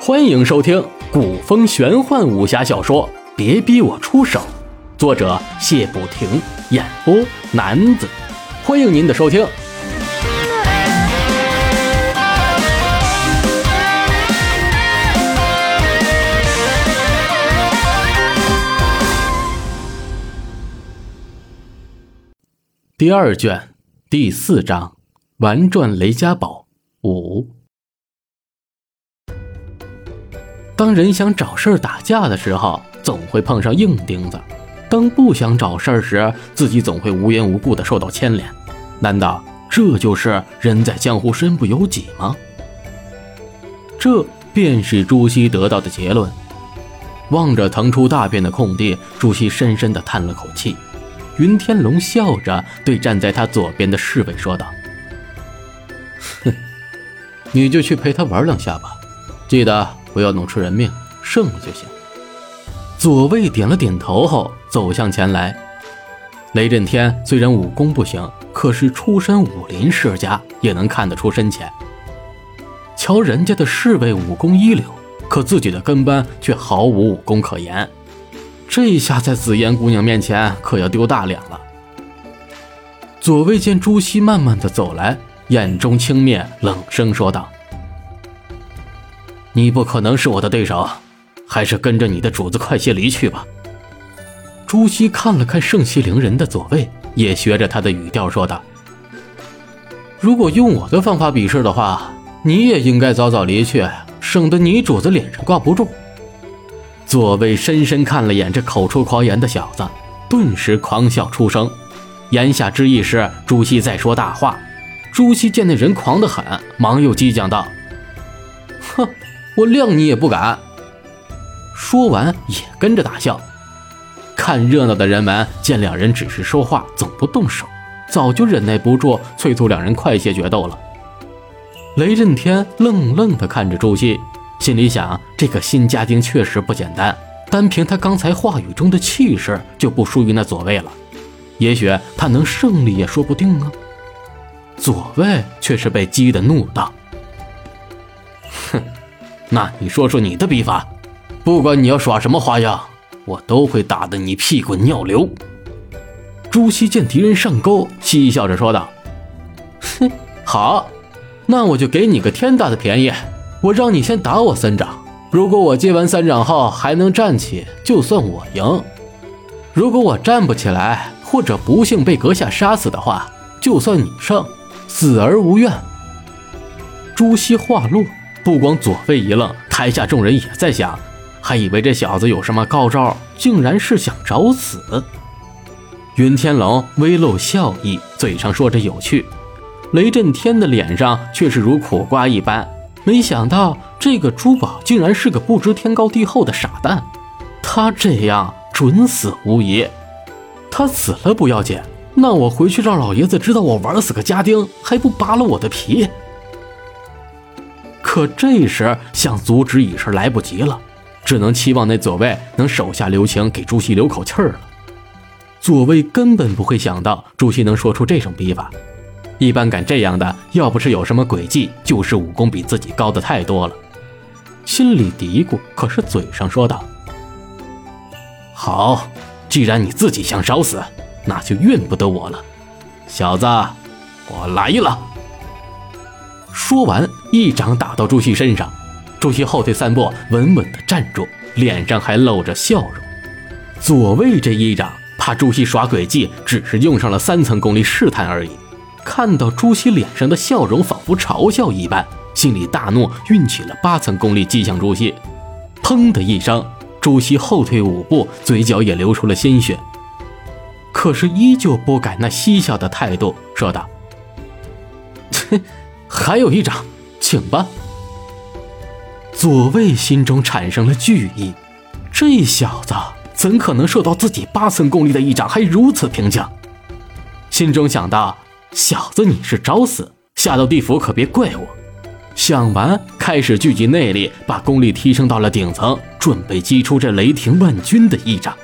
欢迎收听古风玄幻武侠小说《别逼我出手》，作者谢不停，演播男子。欢迎您的收听。第二卷第四章：玩转雷家堡五。当人想找事儿打架的时候，总会碰上硬钉子；当不想找事儿时，自己总会无缘无故的受到牵连。难道这就是人在江湖身不由己吗？这便是朱熹得到的结论。望着腾出大片的空地，朱熹深深的叹了口气。云天龙笑着对站在他左边的侍卫说道：“，你就去陪他玩两下吧，记得不要弄出人命，胜了就行。”左卫点了点头后，走向前来。雷震天虽然武功不行，可是出身武林世家，也能看得出深浅。瞧人家的侍卫武功一流，可自己的跟班却毫无武功可言。这下在紫烟姑娘面前可要丢大脸了。左卫见朱熹慢慢的走来，眼中轻蔑，冷声说道：“你不可能是我的对手，还是跟着你的主子快些离去吧。”朱熹看了看盛气凌人的左卫，也学着他的语调说道：“如果用我的方法比试的话，你也应该早早离去，省得你主子脸上挂不住。”左卫深深看了眼这口出狂言的小子，顿时狂笑出声。言下之意是朱熹在说大话。朱熹见那人狂得很，忙又激将道：“哼，我谅你也不敢。”说完也跟着大笑。看热闹的人们见两人只是说话，总不动手，早就忍耐不住，催促两人快些决斗了。雷震天愣愣地看着朱熹。心里想，这个新家丁确实不简单，单凭他刚才话语中的气势，就不输于那左卫了。也许他能胜利也说不定呢。左卫却是被激得怒道：“哼，那你说说你的笔法，不管你要耍什么花样，我都会打得你屁滚尿流。”朱熹见敌人上钩，嬉笑着说道：“哼，好，那我就给你个天大的便宜。”我让你先打我三掌，如果我接完三掌后还能站起，就算我赢；如果我站不起来，或者不幸被阁下杀死的话，就算你胜，死而无怨。朱熹话落，不光左卫一愣，台下众人也在想，还以为这小子有什么高招，竟然是想找死。云天龙微露笑意，嘴上说着有趣，雷震天的脸上却是如苦瓜一般。没想到这个珠宝竟然是个不知天高地厚的傻蛋，他这样准死无疑。他死了不要紧，那我回去让老爷子知道我玩死个家丁，还不扒了我的皮？可这时想阻止已是来不及了，只能期望那左卫能手下留情，给朱熹留口气儿了。左卫根本不会想到朱熹能说出这种逼法。一般敢这样的，要不是有什么诡计，就是武功比自己高的太多了。心里嘀咕，可是嘴上说道：“好，既然你自己想找死，那就怨不得我了。小子，我来了。”说完，一掌打到朱熹身上，朱熹后退三步，稳稳地站住，脸上还露着笑容。左卫这一掌，怕朱熹耍诡计，只是用上了三层功力试探而已。看到朱熹脸上的笑容，仿佛嘲笑一般，心里大怒，运起了八层功力击向朱熹。砰的一声，朱熹后退五步，嘴角也流出了鲜血。可是依旧不改那嬉笑的态度，说道：“ 切，还有一掌，请吧。”左卫心中产生了惧意，这小子怎可能受到自己八层功力的一掌还如此平静？心中想到。小子，你是找死，下到地府可别怪我。想完，开始聚集内力，把功力提升到了顶层，准备击出这雷霆万钧的一掌。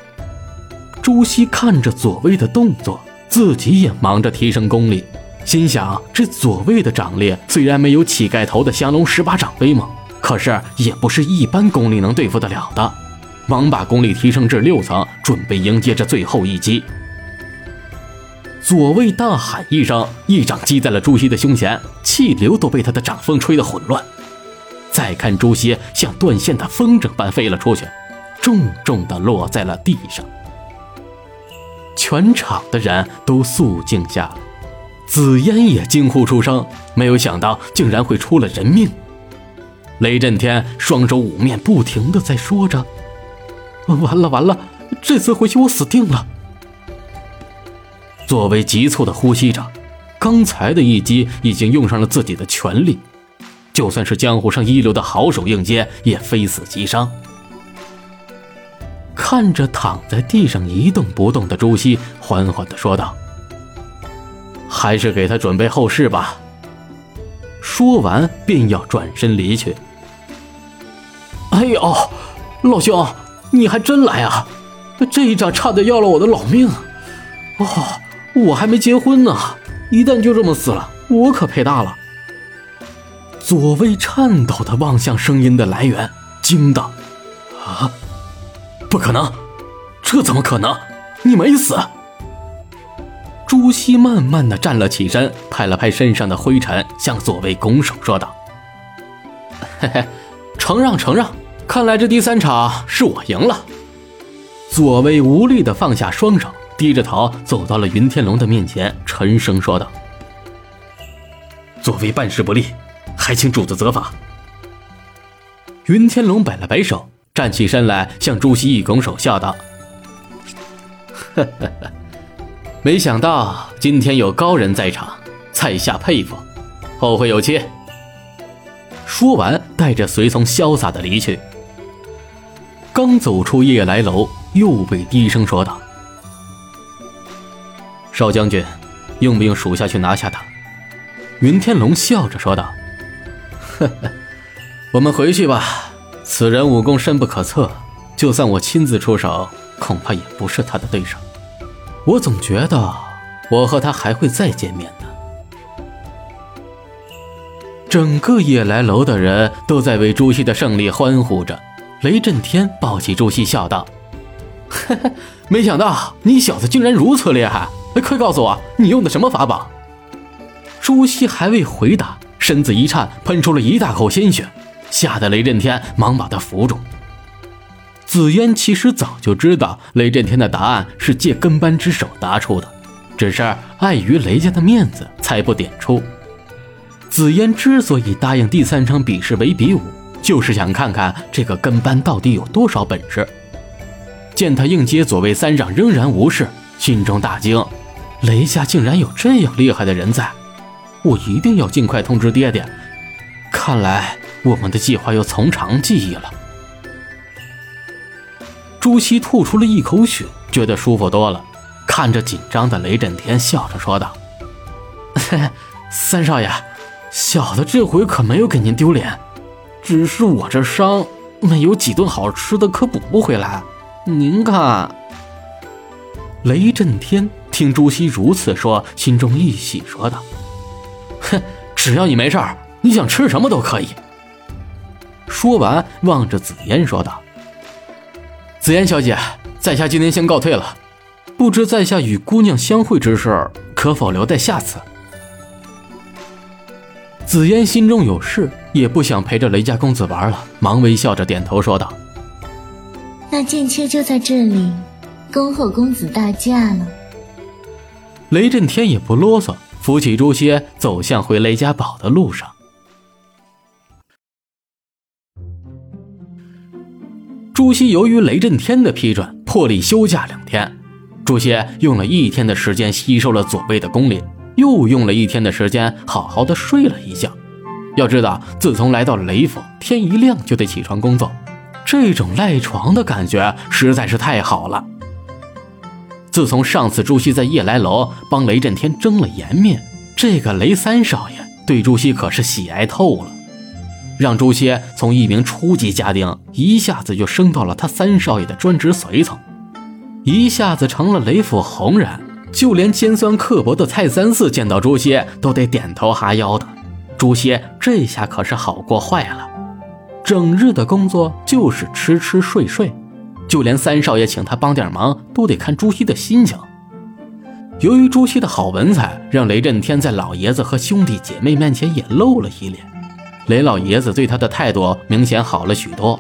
朱熹看着左卫的动作，自己也忙着提升功力，心想：这左卫的掌力虽然没有乞丐头的降龙十八掌威猛，可是也不是一般功力能对付得了的。忙把功力提升至六层，准备迎接这最后一击。左卫大喊一声，一掌击在了朱熹的胸前，气流都被他的掌风吹得混乱。再看朱熹像断线的风筝般飞了出去，重重地落在了地上。全场的人都肃静下来，紫嫣也惊呼出声，没有想到竟然会出了人命。雷震天双手捂面，不停的在说着。完了完了，这次回去我死定了。作为急促的呼吸着，刚才的一击已经用上了自己的全力，就算是江湖上一流的好手应接，也非死即伤。看着躺在地上一动不动的朱熹，缓缓的说道：“还是给他准备后事吧。”说完便要转身离去。哎呦，老兄！你还真来啊！这一掌差点要了我的老命。哦，我还没结婚呢，一旦就这么死了，我可赔大了。左卫颤抖的望向声音的来源，惊道：“啊，不可能，这怎么可能？你没死？”朱熹慢慢的站了起身，拍了拍身上的灰尘，向左卫拱手说道：“嘿嘿，承让，承让。”看来这第三场是我赢了。左卫无力的放下双手，低着头走到了云天龙的面前，沉声说道：“左卫办事不力，还请主子责罚。”云天龙摆了摆手，站起身来，向朱熹一拱手，笑道：“呵呵呵，没想到今天有高人在场，在下佩服，后会有期。”说完，带着随从潇洒的离去。刚走出夜来楼，又被低声说道：“少将军，用不用属下去拿下他？”云天龙笑着说道：“呵呵，我们回去吧。此人武功深不可测，就算我亲自出手，恐怕也不是他的对手。我总觉得我和他还会再见面呢。”整个夜来楼的人都在为朱熹的胜利欢呼着。雷震天抱起朱熹，笑道：“嘿嘿，没想到你小子竟然如此厉害！快告诉我，你用的什么法宝？”朱熹还未回答，身子一颤，喷出了一大口鲜血，吓得雷震天忙把他扶住。紫嫣其实早就知道雷震天的答案是借跟班之手答出的，只是碍于雷家的面子，才不点出。紫嫣之所以答应第三场比试为比武。就是想看看这个跟班到底有多少本事。见他应接左卫三掌仍然无事，心中大惊：雷家竟然有这样厉害的人在！我一定要尽快通知爹爹。看来我们的计划又从长计议了。朱熹吐出了一口血，觉得舒服多了，看着紧张的雷震天，笑着说道：“三少爷，小的这回可没有给您丢脸。”只是我这伤，没有几顿好吃的可补不回来。您看，雷震天听朱熹如此说，心中一喜，说道：“哼，只要你没事儿，你想吃什么都可以。”说完，望着紫嫣说道：“紫嫣小姐，在下今天先告退了，不知在下与姑娘相会之事，可否留待下次？”紫嫣心中有事，也不想陪着雷家公子玩了，忙微笑着点头说道：“那贱妾就在这里，恭候公子大驾了。”雷震天也不啰嗦，扶起朱歇，走向回雷家堡的路上。朱熹由于雷震天的批准，破例休假两天。朱熹用了一天的时间吸收了左卫的功力。又用了一天的时间，好好的睡了一觉。要知道，自从来到雷府，天一亮就得起床工作，这种赖床的感觉实在是太好了。自从上次朱熹在夜来楼帮雷震天争了颜面，这个雷三少爷对朱熹可是喜爱透了，让朱熹从一名初级家丁一下子就升到了他三少爷的专职随从，一下子成了雷府红人。就连尖酸刻薄的蔡三四见到朱熹都得点头哈腰的。朱熹这下可是好过坏了，整日的工作就是吃吃睡睡，就连三少爷请他帮点忙都得看朱熹的心情。由于朱熹的好文采，让雷震天在老爷子和兄弟姐妹面前也露了一脸。雷老爷子对他的态度明显好了许多。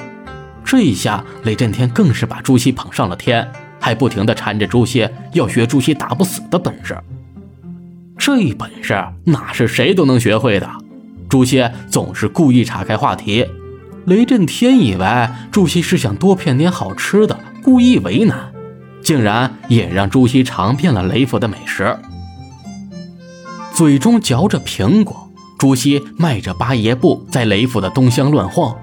这一下，雷震天更是把朱熹捧上了天，还不停地缠着朱熹要学朱熹打不死的本事。这一本事哪是谁都能学会的？朱熹总是故意岔开话题。雷震天以为朱熹是想多骗点好吃的，故意为难。竟然也让朱熹尝遍了雷府的美食，嘴中嚼着苹果，朱熹迈着八爷步在雷府的东厢乱晃。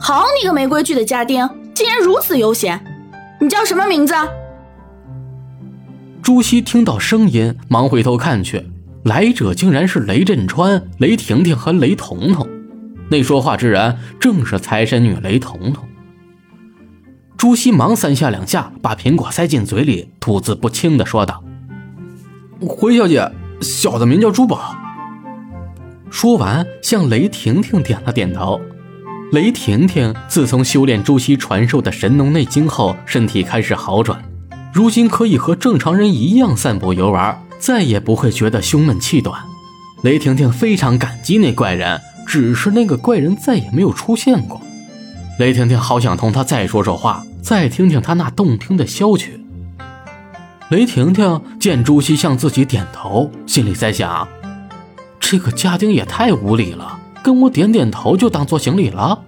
好你个没规矩的家丁，竟然如此悠闲！你叫什么名字？朱熹听到声音，忙回头看去，来者竟然是雷震川、雷婷婷和雷彤彤。那说话之人正是财神女雷彤彤。朱熹忙三下两下把苹果塞进嘴里，吐字不清的说道：“回小姐，小的名叫朱宝。”说完，向雷婷婷点了点头。雷婷婷自从修炼朱熹传授的神农内经后，身体开始好转，如今可以和正常人一样散步游玩，再也不会觉得胸闷气短。雷婷婷非常感激那怪人，只是那个怪人再也没有出现过。雷婷婷好想同他再说说话，再听听他那动听的箫曲。雷婷婷见朱熹向自己点头，心里在想：这个家丁也太无礼了，跟我点点头就当做行礼了。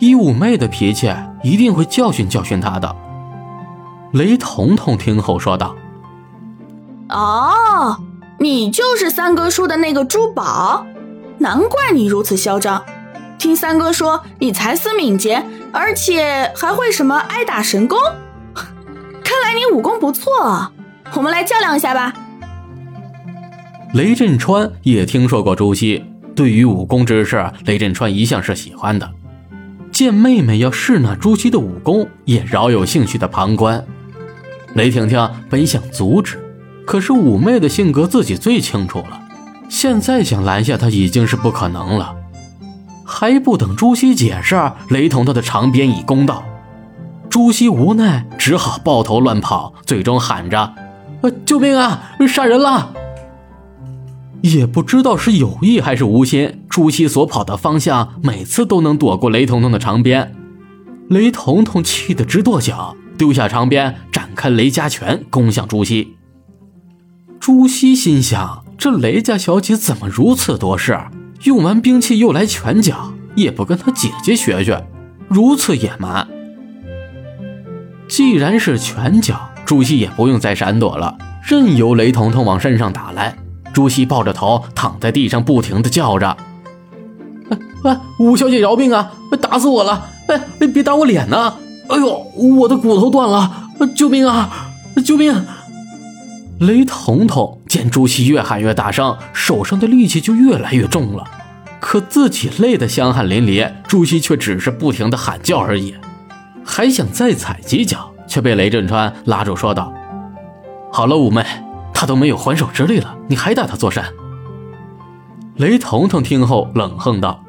以五妹的脾气，一定会教训教训他的。雷彤彤听后说道：“哦，你就是三哥说的那个珠宝，难怪你如此嚣张。”听三哥说你才思敏捷，而且还会什么挨打神功，看来你武功不错，我们来较量一下吧。雷震川也听说过朱熹，对于武功之事，雷震川一向是喜欢的。见妹妹要试那朱熹的武功，也饶有兴趣的旁观。雷婷婷本想阻止，可是五妹的性格自己最清楚了，现在想拦下她已经是不可能了。还不等朱熹解释，雷彤彤的长鞭已攻到，朱熹无奈，只好抱头乱跑，最终喊着：“呃，救命啊！杀人了！”也不知道是有意还是无心，朱熹所跑的方向每次都能躲过雷彤彤的长鞭。雷彤彤气得直跺脚，丢下长鞭，展开雷家拳攻向朱熹。朱熹心想：这雷家小姐怎么如此多事？用完兵器又来拳脚，也不跟他姐姐学学，如此野蛮。既然是拳脚，朱熹也不用再闪躲了，任由雷彤彤往身上打来。朱熹抱着头躺在地上，不停的叫着：“哎哎，五小姐饶命啊！打死我了！哎，别打我脸呐！哎呦，我的骨头断了！救命啊！救命！”雷彤彤见朱熹越喊越大声，手上的力气就越来越重了。可自己累得香汗淋漓，朱熹却只是不停的喊叫而已，还想再踩几脚，却被雷震川拉住说道：“好了，五妹，他都没有还手之力了，你还打他做甚？”雷彤彤听后冷哼道：“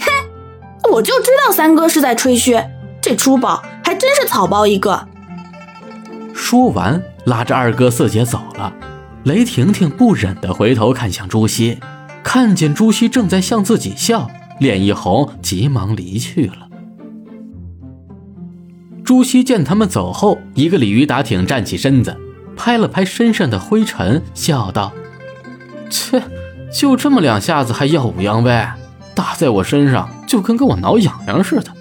哼，我就知道三哥是在吹嘘，这珠宝还真是草包一个。”说完。拉着二哥四姐走了，雷婷婷不忍地回头看向朱熹，看见朱熹正在向自己笑，脸一红，急忙离去了。朱熹见他们走后，一个鲤鱼打挺站起身子，拍了拍身上的灰尘，笑道：“切，就这么两下子还耀武扬威，打在我身上就跟给我挠痒痒似的。”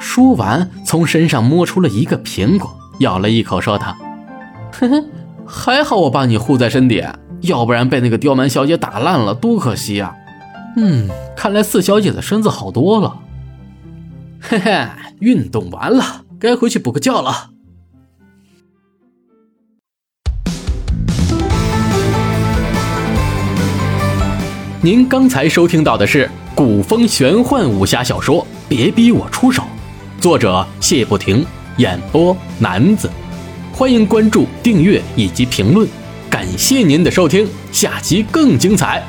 说完，从身上摸出了一个苹果，咬了一口，说道。嘿嘿，还好我把你护在身底，要不然被那个刁蛮小姐打烂了，多可惜呀！嗯，看来四小姐的身子好多了。嘿嘿，运动完了，该回去补个觉了。您刚才收听到的是古风玄幻武侠小说《别逼我出手》，作者谢不停，演播男子。欢迎关注、订阅以及评论，感谢您的收听，下集更精彩。